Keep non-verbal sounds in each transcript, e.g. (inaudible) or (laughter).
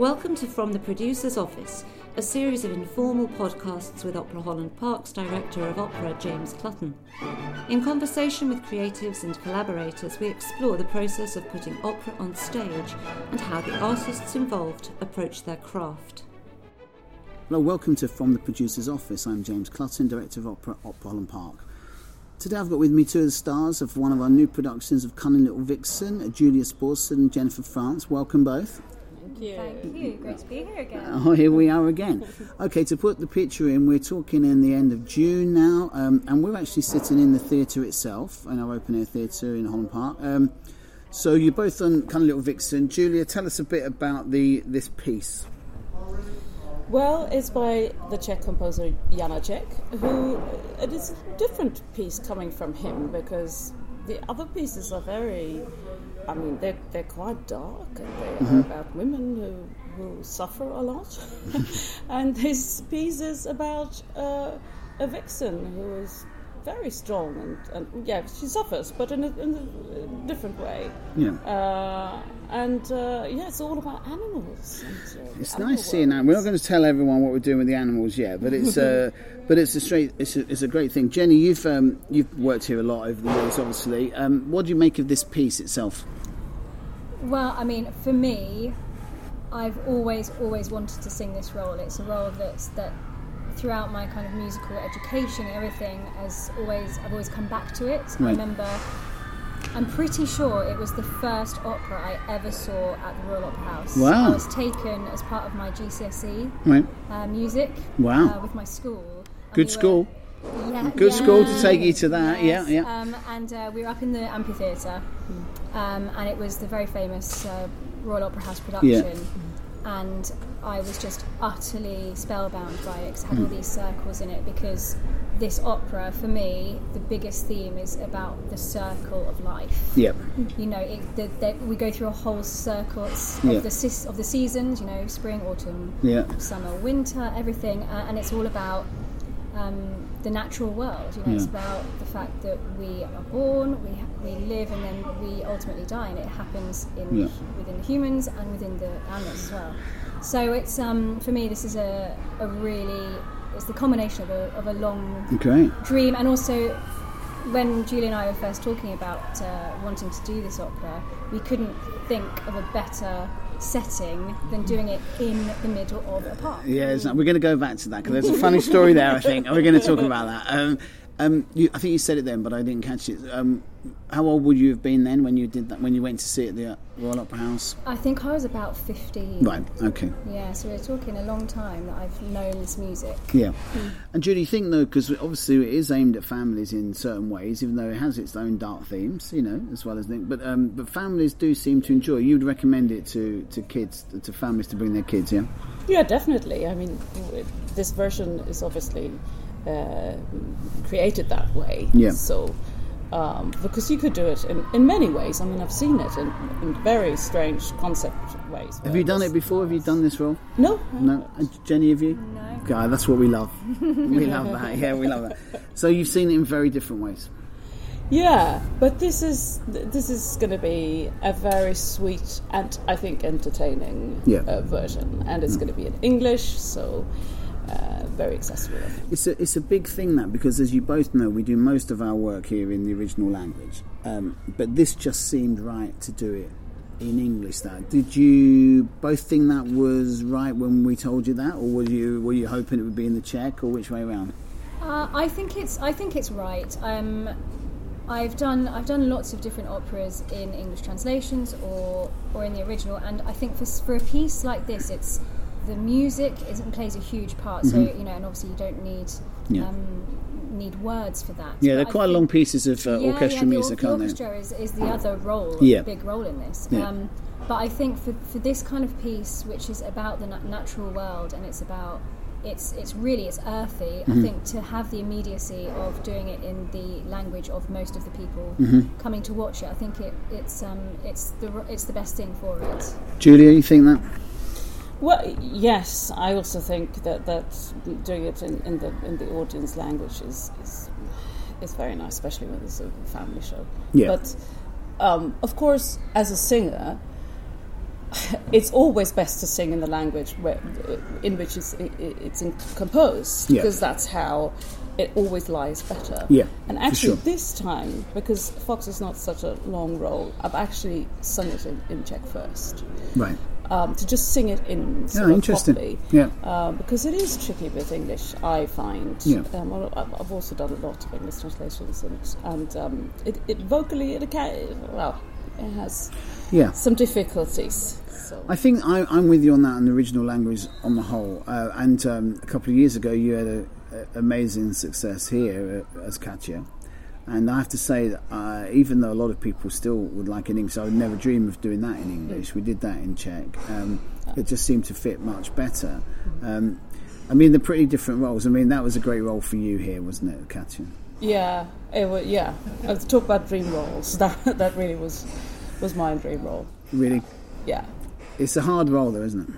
Welcome to From the Producer's Office, a series of informal podcasts with Opera Holland Park's Director of Opera, James Clutton. In conversation with creatives and collaborators, we explore the process of putting opera on stage and how the artists involved approach their craft. Hello, welcome to From the Producer's Office. I'm James Clutton, Director of Opera, Opera Holland Park. Today I've got with me two of the stars of one of our new productions of Cunning Little Vixen, Julia Sporsén and Jennifer France. Welcome both. Thank you. Thank you. Great to be here again. (laughs) Oh, here we are again. Okay, to put the picture in, we're talking in the end of June now, um, and we're actually sitting in the theatre itself, in our open air theatre in Holland Park. Um, so you're both on Cunning Little Vixen. Julia, tell us a bit about the this piece. Well, it's by the Czech composer Janacek, who it is a different piece coming from him because the other pieces are very, I mean, they're, they're quite dark and they are about women who, who suffer a lot. (laughs) and this piece is about uh, a vixen who is very strong and, and yeah, she suffers, but in a, in a different way. Yeah. Uh, and uh, yeah, it's all about animals. And, uh, It's animal nice seeing that. We're not going to tell everyone what we're doing with the animals yet, but it's uh, (laughs) but it's a straight it's a, it's a great thing. Jenny, you've um, you've worked here a lot over the years, obviously. Um, what do you make of this piece itself? Well, I mean, for me, I've always, always wanted to sing this role. It's a role that's that throughout my kind of musical education and everything, as always, I've always come back to it. I remember. I'm pretty sure it was the first opera I ever saw at the Royal Opera House. Wow. I was taken as part of my GCSE Right. Uh, music Wow. uh, with my school. Good we were- school. Yeah, Good school to take you to that. Yes, Yeah, yeah. Um, and uh, we were up in the amphitheatre, um, and it was the very famous uh, Royal Opera House production. And I was just utterly spellbound by it 'cause it had all Hmm. these circles in it because this opera, for me, the biggest theme is about the circle of life. Yep. You know, it, the, the, we go through a whole circle of, Yeah. the, of the seasons, you know, spring, autumn, Yeah. summer, winter, everything, uh, and it's all about um, the natural world. You know, it's about the fact that we are born, we we live, and then we ultimately die, and it happens in Yeah. within the humans and within the animals as well. So it's um, for me, this is a, a really it's the combination of a, of a long Great. dream and also when Julie and I were first talking about uh, wanting to do this opera, we couldn't think of a better setting than doing it in the middle of a park. Yeah, we're going to go back to that because there's a funny story there. I think and we're going to talk about that. Um, um, you, I think you said it then, but I didn't catch it. Um, how old would you have been then when you did that? When you went to see it at the uh, Royal Opera House? I think I was about 15. Right. Okay. Yeah, so we're talking a long time that I've known this music. Yeah. And Judy, you think though, because obviously it is aimed at families in certain ways, even though it has its own dark themes, you know, as well as things. But um, but families do seem to enjoy. You'd recommend it to, to kids, to families to bring their kids, yeah. Yeah, definitely. I mean, this version is obviously uh, created that way. Yeah. So, um, because you could do it in, in many ways. I mean, I've seen it in, in very strange concept ways. Have you done it before? Have you done this role? No. No. And Jenny, have you? No. God, that's what we love. (laughs) we love that. Yeah, we love that. So you've seen it in very different ways. Yeah, but this is this is going to be a very sweet and I think entertaining Yeah. uh, version, and it's going to be in English, so uh, very accessible. It's a, it's a big thing that because as you both know, we do most of our work here in the original language, um, but this just seemed right to do it in English. That did you both think that was right when we told you that, or were you were you hoping it would be in the Czech, or which way around? Uh, I think it's I think it's right. Um, I've done I've done lots of different operas in English translations or or in the original, and I think for for a piece like this, it's the music is, plays a huge part. So you know, and obviously you don't need Mm-hmm. Yeah. um, need words for that. Yeah, But they're quite think- long pieces of uh, yeah, orchestral yeah, music, the aren't they? orchestra is, is the other role, Yeah. big role in this. Yeah. Um, but I think for, for this kind of piece, which is about the nat- natural world and it's about it's it's really it's earthy. Mm-hmm. I think to have the immediacy of doing it in the language of most of the people Mm-hmm. coming to watch it, I think it, it's um, it's the it's the best thing for it. Julia, you think that? Well, yes, I also think that that doing it in, in the in the audience language is is, is very nice, especially when it's a family show. Yeah. But um, of course, as a singer, (sighs) it's always best to sing in the language where, in which it's, it's composed Yeah. because that's how it always lies better. Yeah, And actually, sure. this time, because Fox is not such a long role, I've actually sung it in, in Czech first. Right. Um, to just sing it in sort Yeah, of interesting. properly. Yeah. Uh, because it is tricky with English, I find. Yeah. Um, I've also done a lot of English translations, and, and um, it, it vocally, it, well, it has Yeah. some difficulties. So. I think I, I'm with you on that and the original language on the whole. Uh, and um, a couple of years ago, you had a, a amazing success here uh, as Katya. And I have to say that uh, even though a lot of people still would like it in English, I would never dream of doing that in English. We did that in Czech. Um, it just seemed to fit much better. Um, I mean, they're pretty different roles. I mean, that was a great role for you here, wasn't it, Katya? Yeah, it was, yeah. To talk about dream roles, (laughs) that that really was was my dream role. Really, Yeah, it's a hard role, though, isn't it?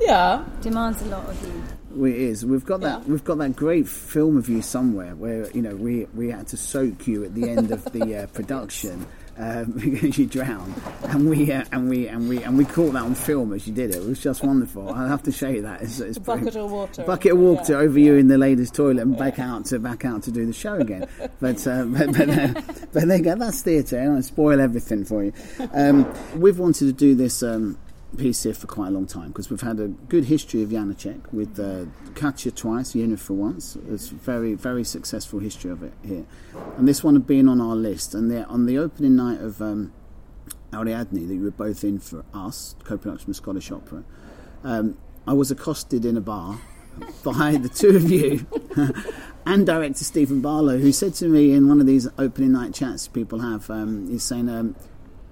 yeah. Demands a lot of you. Well, it is. We've got that. Yeah. We've got that great film of you somewhere where you know we we had to soak you at the end of the uh, production um, (laughs) because you drowned, and we uh, and we and we and we caught that on film as you did it. It was just wonderful. I'll have to show you that. It's, it's bucket of water. Bucket of water Yeah. over you in the ladies' toilet and back out to back out to do the show again. But uh, (laughs) but but, uh, but there you go. That's theatre. I spoil everything for you. Um, we've wanted to do this. Um, here for quite a long time because we've had a good history of Janacek with uh, Katya twice, Jenůfa once. It's a very, very successful history of it here. And this one had been on our list. And on the opening night of um, Ariadne, that you were both in for us, co production of Scottish Opera, um, I was accosted in a bar (laughs) by the two of you (laughs) and director Stephen Barlow, who said to me in one of these opening night chats people have, um, he's saying, um,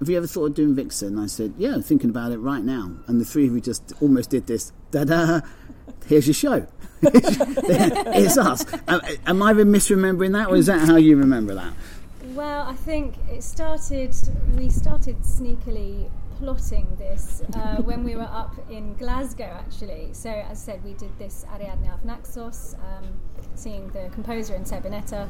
have you ever thought of doing Vixen? I said, yeah, thinking about it right now. And the three of you just almost did this. Da-da, here's your show. (laughs) it's us. Am I misremembering that, or is that how you remember that? Well, I think it started. We started sneakily plotting this uh, when we were up in Glasgow, actually. So, as I said, we did this Ariadne of Naxos, um, seeing the composer and Zerbinetta.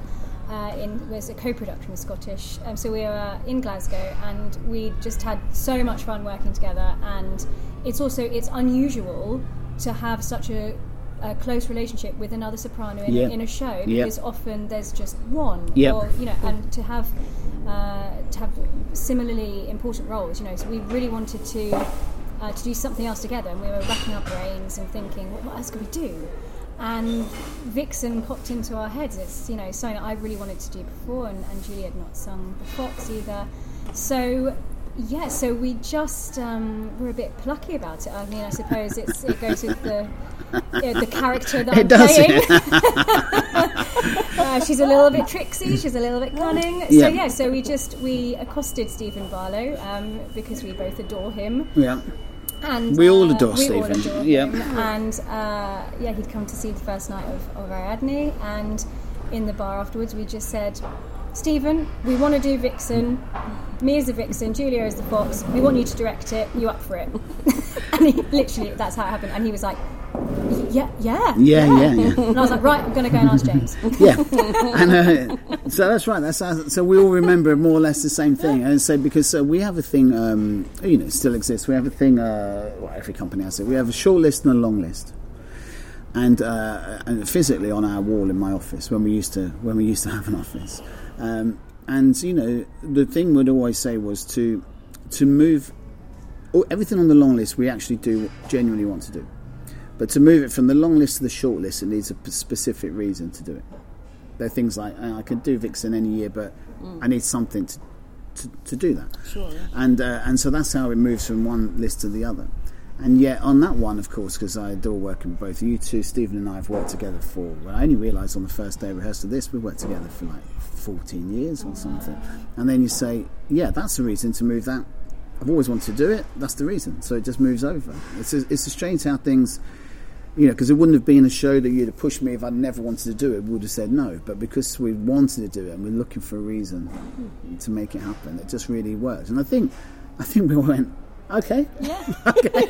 Uh, in was a co-production with Scottish. Um, so we were in Glasgow, and we just had so much fun working together. And it's also it's unusual to have such a a close relationship with another soprano in, Yeah. a, in a show Yeah. because often there's just one Yep. or you know and to have uh, to have similarly important roles you know so we really wanted to uh, to do something else together and we were racking our brains and thinking what, what else could we do and Vixen popped into our heads it's you know something that I really wanted to do before and, and Julie had not sung the Fox either so yeah, so we just um, we're a bit plucky about it. I mean, I suppose it's it goes with the uh, (laughs) the character that It I'm does, playing. (laughs) uh, she's a little bit tricksy. She's a little bit cunning. So yeah, so we just we accosted Stephen Barlow um, because we both adore him, Yeah. and We all uh, adore all Stephen, adore yeah. And uh, yeah, he'd come to see the first night of, of Ariadne, and in the bar afterwards, we just said, Stephen, we want to do Vixen. Me as the Vixen, Julia as the Fox. We want you to direct it. You up for it? (laughs) and he, literally, that's how it happened. And he was like, Yeah, yeah, Yeah, yeah, yeah. And I was like, Right, I'm going to go and ask James. (laughs) yeah, and uh, so that's right. That's how, so we all remember more or less the same thing. And so because uh, we have a thing, um, you know, still exists. We have a thing. Uh, well, every company has it. We have a short list and a long list. And, uh, and physically on our wall in my office when we used to when we used to have an office, um, and you know the thing we'd always say was to to move all- everything on the long list we actually do genuinely want to do, but to move it from the long list to the short list it needs a specific reason to do it. There are things like I could do Vixen any year, but I need something to, to, to do that. Sure. And uh, and so that's how it moves from one list to the other. And yet on that one, of course, because I adore working with both you two, Stephen and I have worked together for. Well, I only realised on the first day of rehearsal this we've worked together for like 14 years or something. And then you say, yeah, that's the reason to move that. I've always wanted to do it. That's the reason. So it just moves over. It's a, it's a strange how things you know, because it wouldn't have been a show that you'd have pushed me if I'd never wanted to do it. Would have said no. But because we wanted to do it and we're looking for a reason to make it happen, it just really works. And I think, I think we (laughs) went, Okay. Yeah. (laughs) Okay. (laughs)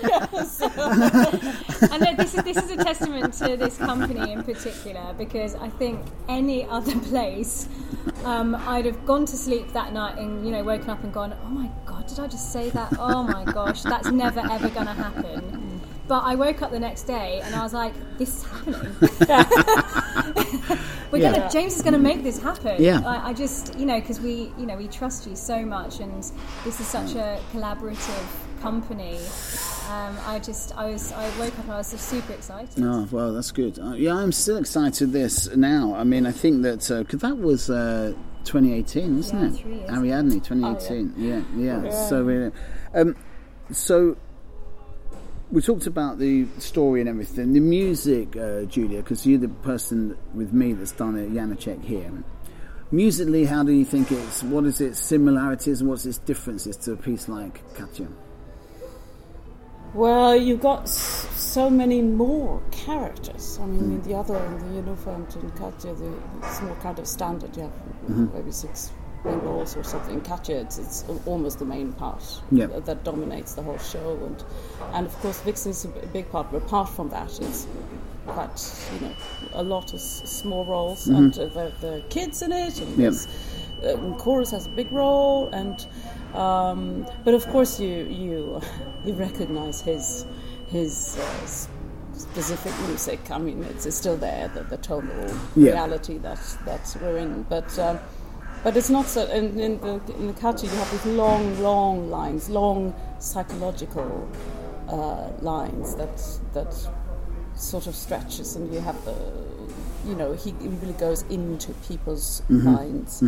and look, this is this is a testament to this company in particular because I think any other (laughs) place, um, I'd have gone to sleep that night and you know woken up and gone, oh my god, did I just say that? Oh my gosh, that's never ever going to happen. But I woke up the next day and I was like, this is happening. (laughs) We're Yeah. gonna, James is going to make this happen. Yeah. I, I just, you know, because we, you know, we trust you so much, and this is such a collaborative company. Um, I just, I was, I woke up and I was just super excited. Oh, well, that's good. Uh, yeah, I'm still excited this now. I mean, I think that, because that was uh, 2018, wasn't Yeah, it? Ariadne, 2018. yeah. yeah, So, uh, um, so we talked about the story and everything. The music, uh, Julia, because you're the person with me that's done it, Janacek here. Musically, how do you think it's, what is its similarities and what's its differences to a piece like Katya? Well, you've got s- so many more characters. I mean, in the other, in the Jenůfa and Katja, the, it's more kind of standard. You have maybe six roles or something. Katja, it's, it's almost the main part Yeah. that, that dominates the whole show, and and of course Vixen is a big part. But apart from that, it's quite you know a lot of s- small roles, and uh, the, the kids in it, and Yeah. um, chorus has a big role, and um, but of course you you (laughs) you recognize his his uh, specific music. I mean, it's, it's still there, the, the tonal Yeah. reality that that we're in, but. Um, but it's not so. In, in the in the Kachi, you have these long, long lines, long psychological uh, lines that that sort of stretches, and you have the, you know, he, he really goes into people's minds,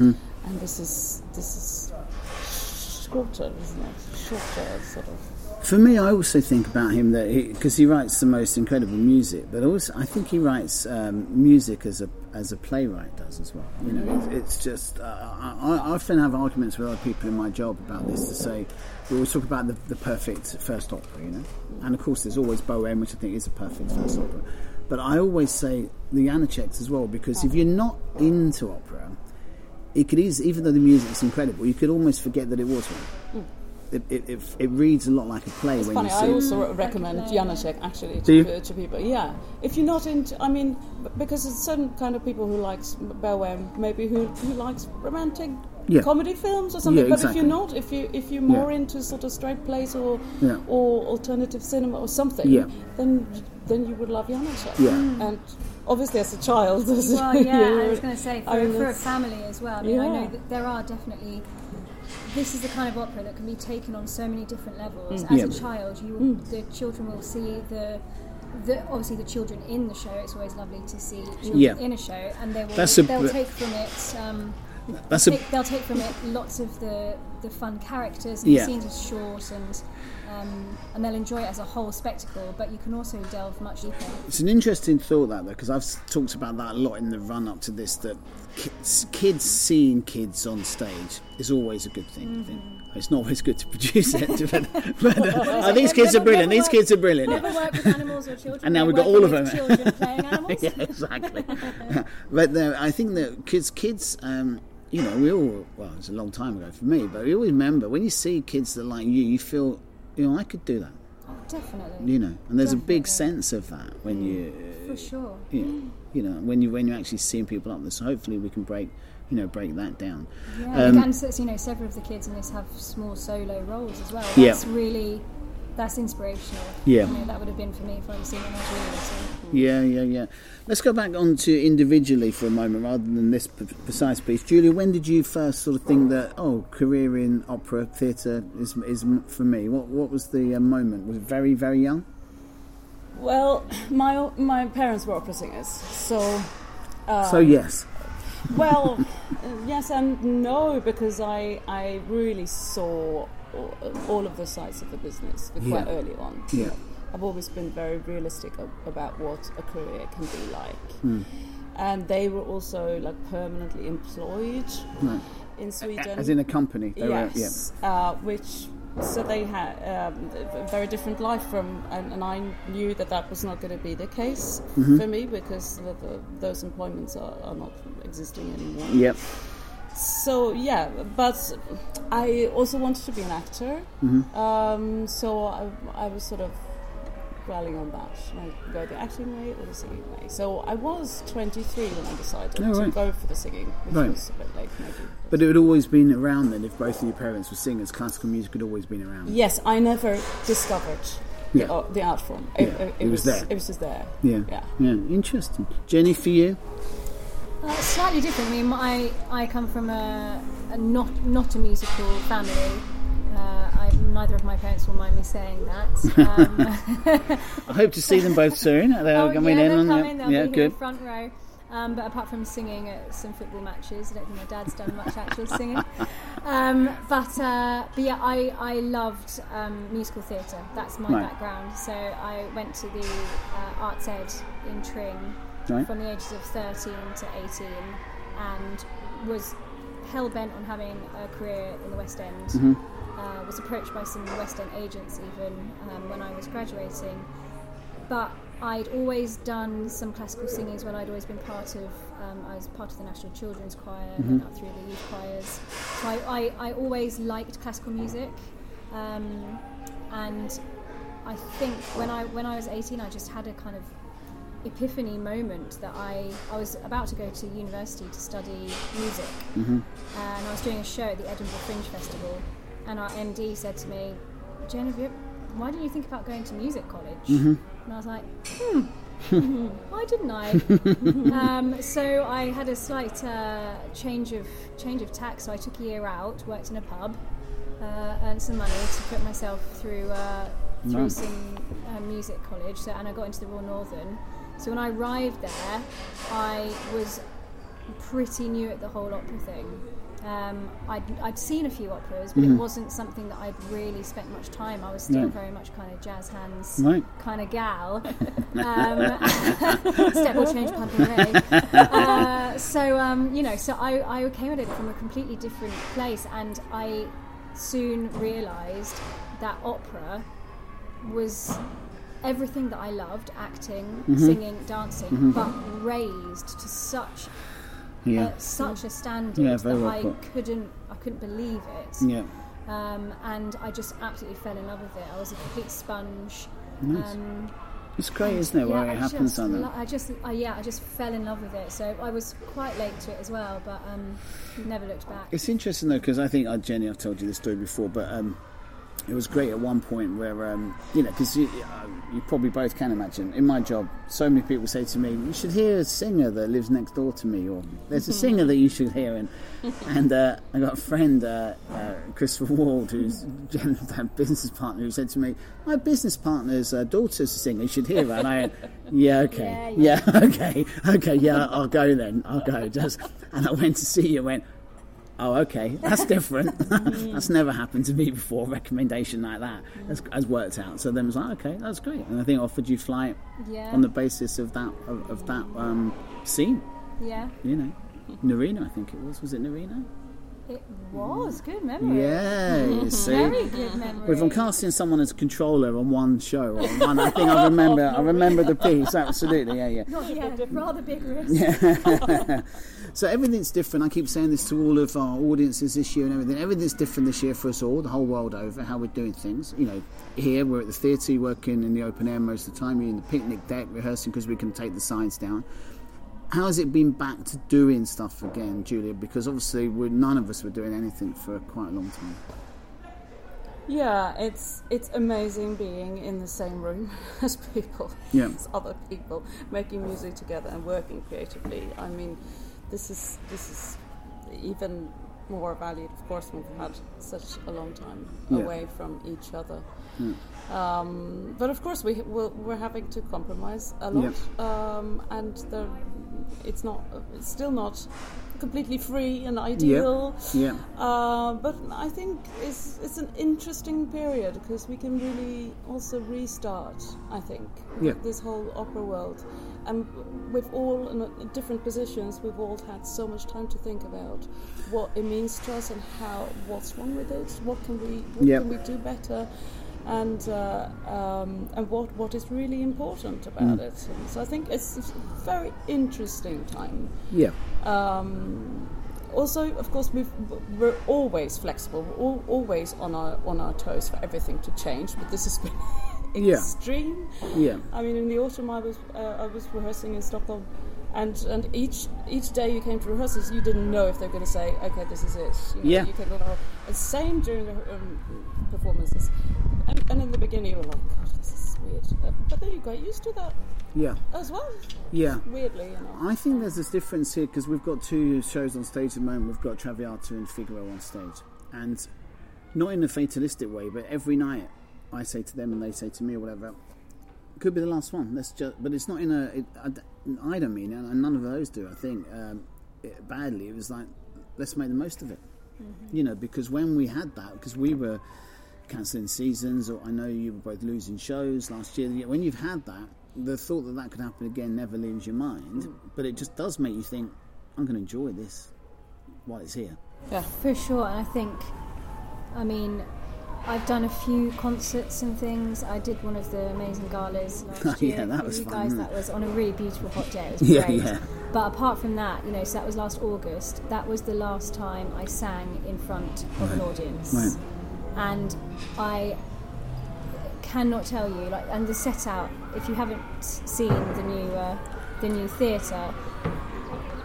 and this is this is shorter, isn't it? Shorter, sort of. For me, I also think about him that because he, writes the most incredible music, but also I think he writes um, music as a as a playwright does as well. You know, it's, it's just uh, I, I often have arguments with other people in my job about this to say we always talk about the, the perfect first opera, you know, and of course there's always Bohème, which I think is a perfect first opera, but I always say the Janaceks as well because if you're not into opera, it could easily, even though the music's incredible, you could almost forget that it was one. It, it, it, it reads a lot like a play It's when funny. you I see it. also recommend. Janacek actually to, to people. Yeah, if you're not into, I mean, because it's certain kind of people who likes Bohème, maybe who who likes romantic Yeah. comedy films or something. Yeah, but if you're not, if you if you're more Yeah. into sort of straight plays or Yeah. or alternative cinema or something, Yeah. then then you would love Janacek. Yeah. and obviously as a child, (laughs) Well, yeah, I was going to say for, I mean, for a family as well. I mean, I know that there are definitely. This is the kind of opera that can be taken on so many different levels. As Mm. Yeah. a child, you will, the children will see the. The, obviously, the children in the show. It's always lovely to see children Yeah. in a show, and they will. That's a they'll bit- take from it. Um, That's a they'll take from it lots of the, the fun characters and Yeah. the scenes are short and um, and they'll enjoy it as a whole spectacle but you can also delve much deeper It's an interesting thought that though, because I've talked about that a lot in the run up to this. That kids, kids seeing kids on stage is always a good thing. I think it's not always good to produce it, but, but (laughs) uh, oh, these kids are brilliant. These kids are brilliant. Never Yeah. work with animals or children (laughs) And now we've got all of them. children playing (laughs) animals yeah, exactly. but uh, I think that kids, kids, um, you know, we all well, it's a long time ago for me, but we always remember when you see kids that are like you, you feel, you know, I could do that. oh, definitely You know, and there's a big sense of that when you for sure you know, you know when you when you're actually seeing people up there. So hopefully we can break you know break that down. yeah Um, and so, you know several of the kids in this have small solo roles as well Yeah. that's really that's inspirational Yeah. you know, that would have been for me if I'd seen it when I was really little Yeah, yeah, yeah. Let's go back on to individually for a moment rather than this p- precise piece. Julia, when did you first sort of think that oh, career in opera theatre is is for me? What what was the uh, moment? Was it very very young? Well, my my parents were opera singers, so. Uh, so yes, Well, (laughs) yes and no, because I I really saw all, of the sides of the business quite Yeah. early on. Yeah. I've always been very realistic about what a career can be like, Hmm. and they were also like permanently employed Right. in Sweden. as in a company. They were- yes, uh, which so they had um, a very different life from, and, and I knew that that was not going to be the case Mm-hmm. for me because the, the, those employments are, are not existing anymore. yeah, yep. so yeah, but I also wanted to be an actor. Mm-hmm. Um, so I, I was sort of dwelling on that, like go the acting way or the singing way. So I was 23 when I decided Oh, to go for the singing, which Right. was a bit late maybe. But it had always been around then. If both of your parents were singers, classical music had always been around. Yes, I never discovered Yeah. the, uh, the art form. It, Yeah, it, it was there. It was just there. Yeah. Yeah. Yeah. Interesting. Jenny, for you? Uh, slightly different. I mean, I I come from a, a not not a musical family. Neither of my parents will mind me saying that. (laughs) Um, I hope to see them both soon. They're oh, coming yeah, in. they're on- coming. They'll yeah, be good. front row. Um, but apart from singing at some football matches, I don't think my dad's done much actual singing. (laughs) Um, but, uh, but yeah, I, I loved um, musical theatre. That's my Right. background. So I went to the uh, Arts Ed in Tring Right. from the ages of 13 to 18 and was hell bent on having a career in the West End. Mm-hmm. Uh, was approached by some West End agents even um, when I was graduating. But I'd always done some classical singing as well. I'd always been part of, um, I was part of the National Children's Choir, Mm-hmm. went up through the youth choirs. So I, I, I always liked classical music. Um, and I think when I when I was 18, I just had a kind of epiphany moment that I I was about to go to university to study music, and I was doing a show at the Edinburgh Fringe Festival, and our MD said to me, "Jen, why didn't you think about going to music college?" And I was like, "Hmm." (laughs) Why didn't I? (laughs) um, so I had a slight uh, change of change of tack. So I took a year out, worked in a pub, uh, earned some money to put myself through uh, through Nice. some uh, music college. So and I got into the Royal Northern. So when I arrived there, I was pretty new at the whole opera thing. Um, I'd, I'd seen a few operas, but it wasn't something that I'd really spent much time. I was still No. very much kind of jazz hands Right. kind of gal. (laughs) um, (laughs) step or change, pump uh, So um, you know, so I, I came at it from a completely different place, and I soon realised that opera was everything that I loved acting, Mm-hmm. singing, dancing, but raised to such Yeah. uh, such a standard Yeah, that well I put. couldn't I couldn't believe it. Yeah. Um, and I just absolutely fell in love with it. I was a complete sponge. Nice. Um, It's great, isn't it, where yeah, it I happens like lo- I just, I, yeah, I just fell in love with it. So I was quite late to it as well, but um, never looked back. It's interesting though because I think uh, Jenny, I've told you this story before, but um, it was great at one point where um, you know because you, uh, you probably both can imagine. In my job, so many people say to me, "You should hear a singer that lives next door to me," or "There's a (laughs) singer that you should hear." And and uh, I got a friend, uh, uh, Christopher Ward, who's (laughs) Jen's business partner, who said to me, "My business partner's uh, daughter's a singer. You should hear her." And I went, "Yeah, (laughs) okay, Yeah, yeah, okay, okay, yeah, I'll go then. I'll go." Just and I went to see you. Went. Oh, okay, that's different. (laughs) that's never happened to me before. A recommendation like that has, has worked out. So then it was like, okay, that's great. And I think I offered you flight Yeah, on the basis of that of, of that um, scene. yeah, You know, Norina, I think it was. Was it Norina? It was good memory. Yeah, you (laughs) see. very good memory. If I'm casting someone as controller on one show, or one, I think I remember. I remember the piece. Absolutely, yeah, yeah. Not yeah, rather big risk. Yeah. So everything's different. I keep saying this to all of our audiences this year and everything. Everything's different this year for us all, the whole world over, how we're doing things. You know, here we're at the theatre, working in the open air most of the time. You're in the picnic deck rehearsing because we can take the signs down. How has it been back to doing stuff again, Julia? Because obviously, we're, none of us were doing anything for quite a long time. Yeah, it's it's amazing being in the same room (laughs) as people, Yeah. as other people, making music together and working creatively. I mean, this is this is even more valued, of course, when we've had such a long time Yeah. away from each other. Um, but of course, we we're, we're having to compromise a lot, um, and the, it's not it's still not completely free and ideal. Yeah. Uh, but I think it's it's an interesting period because we can really also restart. I think Yeah. this whole opera world, and we've all in, in different positions. We've all had so much time to think about what it means to us and how what's wrong with it. What can we what Yeah. can we do better? And uh, um, and what what is really important about Mm. it. So I think it's, it's a very interesting time Yeah. um, also, of course, we've, we're always flexible. We're all, always on our on our toes for everything to change. But this has been (laughs) extreme. Yeah. I mean, in the autumn, I was uh, I was rehearsing in Stockholm, and and each each day you came to rehearsals, you didn't know if they're going to say, okay, this is it. You know, Yeah. You could. The same during the um, performances, and, and in the beginning you were like, God, this is weird. Uh, but then you got used to that Yeah. as well. Yeah. Weirdly, you know. I think there's this difference here because we've got two shows on stage at the moment. We've got Traviata and Figaro on stage, and not in a fatalistic way, but every night I say to them and they say to me or whatever, could be the last one. Let's just, but it's not in a. It, I, I don't mean, and none of those do. I think um, it, badly. It was like, let's make the most of it. You know, because when we had that, because we were cancelling seasons, or I know you were both losing shows last year. When you've had that, the thought that that could happen again never leaves your mind. Mm. But it just does make you think, I'm going to enjoy this while it's here. Yeah. For sure, and I think, I mean, I've done a few concerts and things. I did one of the amazing galas last (laughs) Yeah, that was you fun, guys. Mm. That was on a really beautiful hot day. It was (laughs) Yeah, great. yeah. But apart from that, you know, so that was last August. That was the last time I sang in front of an audience, Right. And I cannot tell you like and the set out if you haven't seen the new uh, the new theatre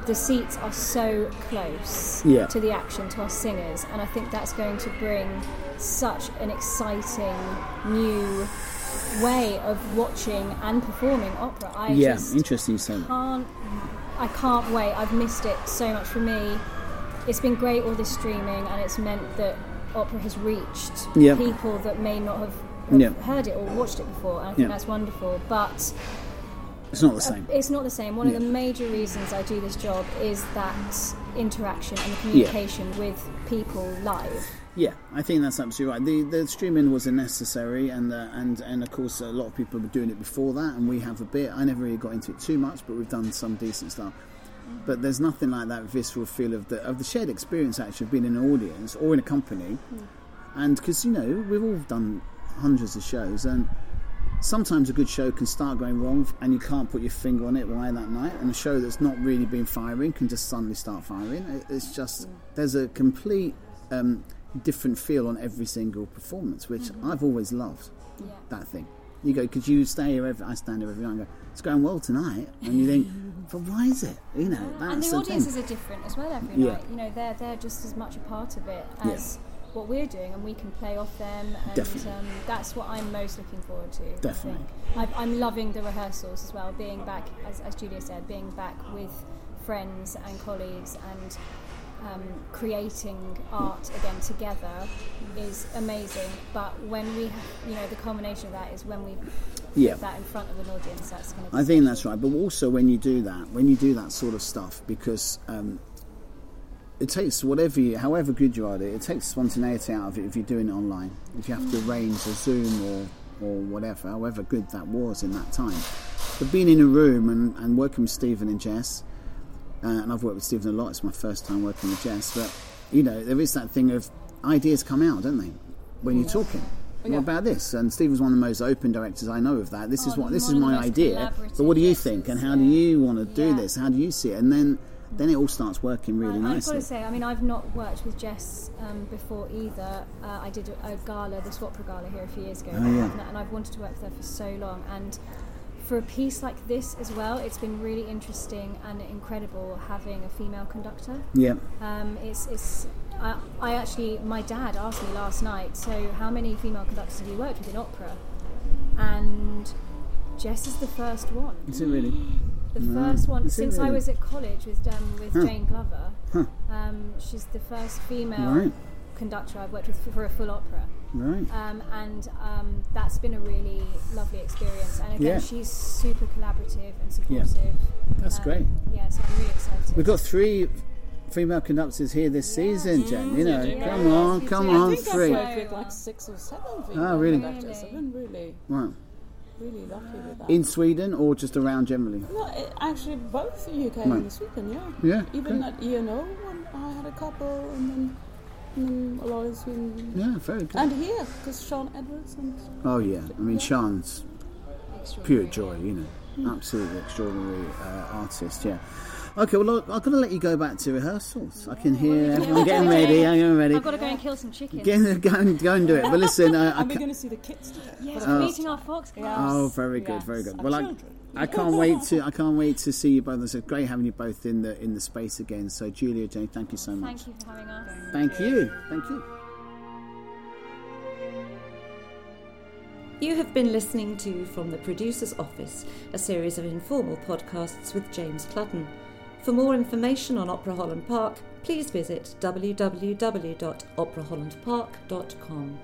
the seats are so close Yeah. to the action to our singers and I think that's going to bring such an exciting new way of watching and performing opera I yeah, interesting. So, can't I can't wait. I've missed it so much for me. It's been great all this streaming and it's meant that opera has reached Yep. people that may not have, have Yep. heard it or watched it before and I think that's wonderful. But it's not the same. it's not the same. One Yeah. of the major reasons I do this job is that interaction and the communication with people live. Yeah, I think that's absolutely right. The the streaming was unnecessary, and uh, and and of course a lot of people were doing it before that, and we have a bit. I never really got into it too much, but we've done some decent stuff. But there's nothing like that visceral feel of the of the shared experience actually of being in an audience or in a company, hmm. and because you know we've all done hundreds of shows, and sometimes a good show can start going wrong, and you can't put your finger on it why that night, and a show that's not really been firing can just suddenly start firing. It's just hmm. there's a complete um, different feel on every single performance, which mm-hmm. I've always loved. Yeah. That thing. You go because you stay here. Every, I stand here every night. and go, It's going well tonight, and you think, (laughs) but why is it? You know, that's and the the audiences thing. are different as well every Yeah. night. You know, they're they're just as much a part of it Yeah. as what we're doing, and we can play off them. And. Um, that's what I'm most looking forward to. I Definitely. think. I, I'm loving the rehearsals as well. Being back, as, as Julia said, being back with friends and colleagues and. Um, creating art again together is amazing, but when we, have, you know, the culmination of that is when we Yeah. put that in front of an audience. That's going to. I think that's right. But also when you do that, when you do that sort of stuff, because um, it takes whatever, you, however good you are at it, it takes spontaneity out of it if you're doing it online. If you have to arrange a Zoom or or whatever, however good that was in that time. But being in a room and, and working with Stephen and Jess, uh, and I've worked with Stephen a lot. It's my first time working with Jess, but you know there is that thing of ideas come out, don't they, when you're talking. What Yeah. about this? And Stephen's one of the most open directors I know of that. This is Oh, what this is one of the my idea. But what do you think? And how do you want to do Yeah. this? How do you see it? And then then it all starts working really I, I've got to say, I mean, I've not worked with Jess um, before either. Uh, I did a, a gala, the Swap'ra Gala, here a few years ago, Oh, yeah. and, and I've wanted to work with her for so long. And for a piece like this as well, it's been really interesting and incredible having a female conductor. yeah, Um, it's, it's I, I actually, my dad asked me last night, so how many female conductors have you worked with in opera? And Jess is the first one. is it really? The Right. first one Is since I was at college with um, with Huh. Jane Glover. Huh. Um, she's the first female Right. Conductor I've worked with for, for a full opera, Right. um, and um, that's been a really lovely experience. And again, Yeah. she's super collaborative and supportive. That's Um, great. Yeah, so I'm really excited. We've got three female conductors here this season, Jen. You know, Yeah. come on, Yeah. come I on, I think three. I've worked with like six or seven female Oh, really? conductors. I've been really, Right. really lucky with that. In Sweden or just around generally? no, it, actually, both the UK Right. and Sweden, yeah. Yeah. Even okay. at ENO, when I had a couple, and then, and then a lot in Yeah, very good. And here, because Sian Edwards and Oh yeah, I mean Sian's pure joy, you know, absolutely extraordinary uh, artist. Yeah. Okay, well, I'm going to let you go back to rehearsals. I can hear everyone getting ready. I'm getting ready. I've got to go and kill some chickens. Get, go, and, go and do it. But listen, I And we're going to see the kids today. Yes, Oh. we're meeting our fox oh, girls. Oh, very good, Yes, very good. and Well, I, children. I can't wait to I can't wait to see you both. It's great having you both in the in the space again. So, Julia, Jane, thank you so much. Thank you for having us. Thank you. Thank you. You have been listening to From the Producer's Office, a series of informal podcasts with James Clutton. For more information on Opera Holland Park, please visit www.operahollandpark.com.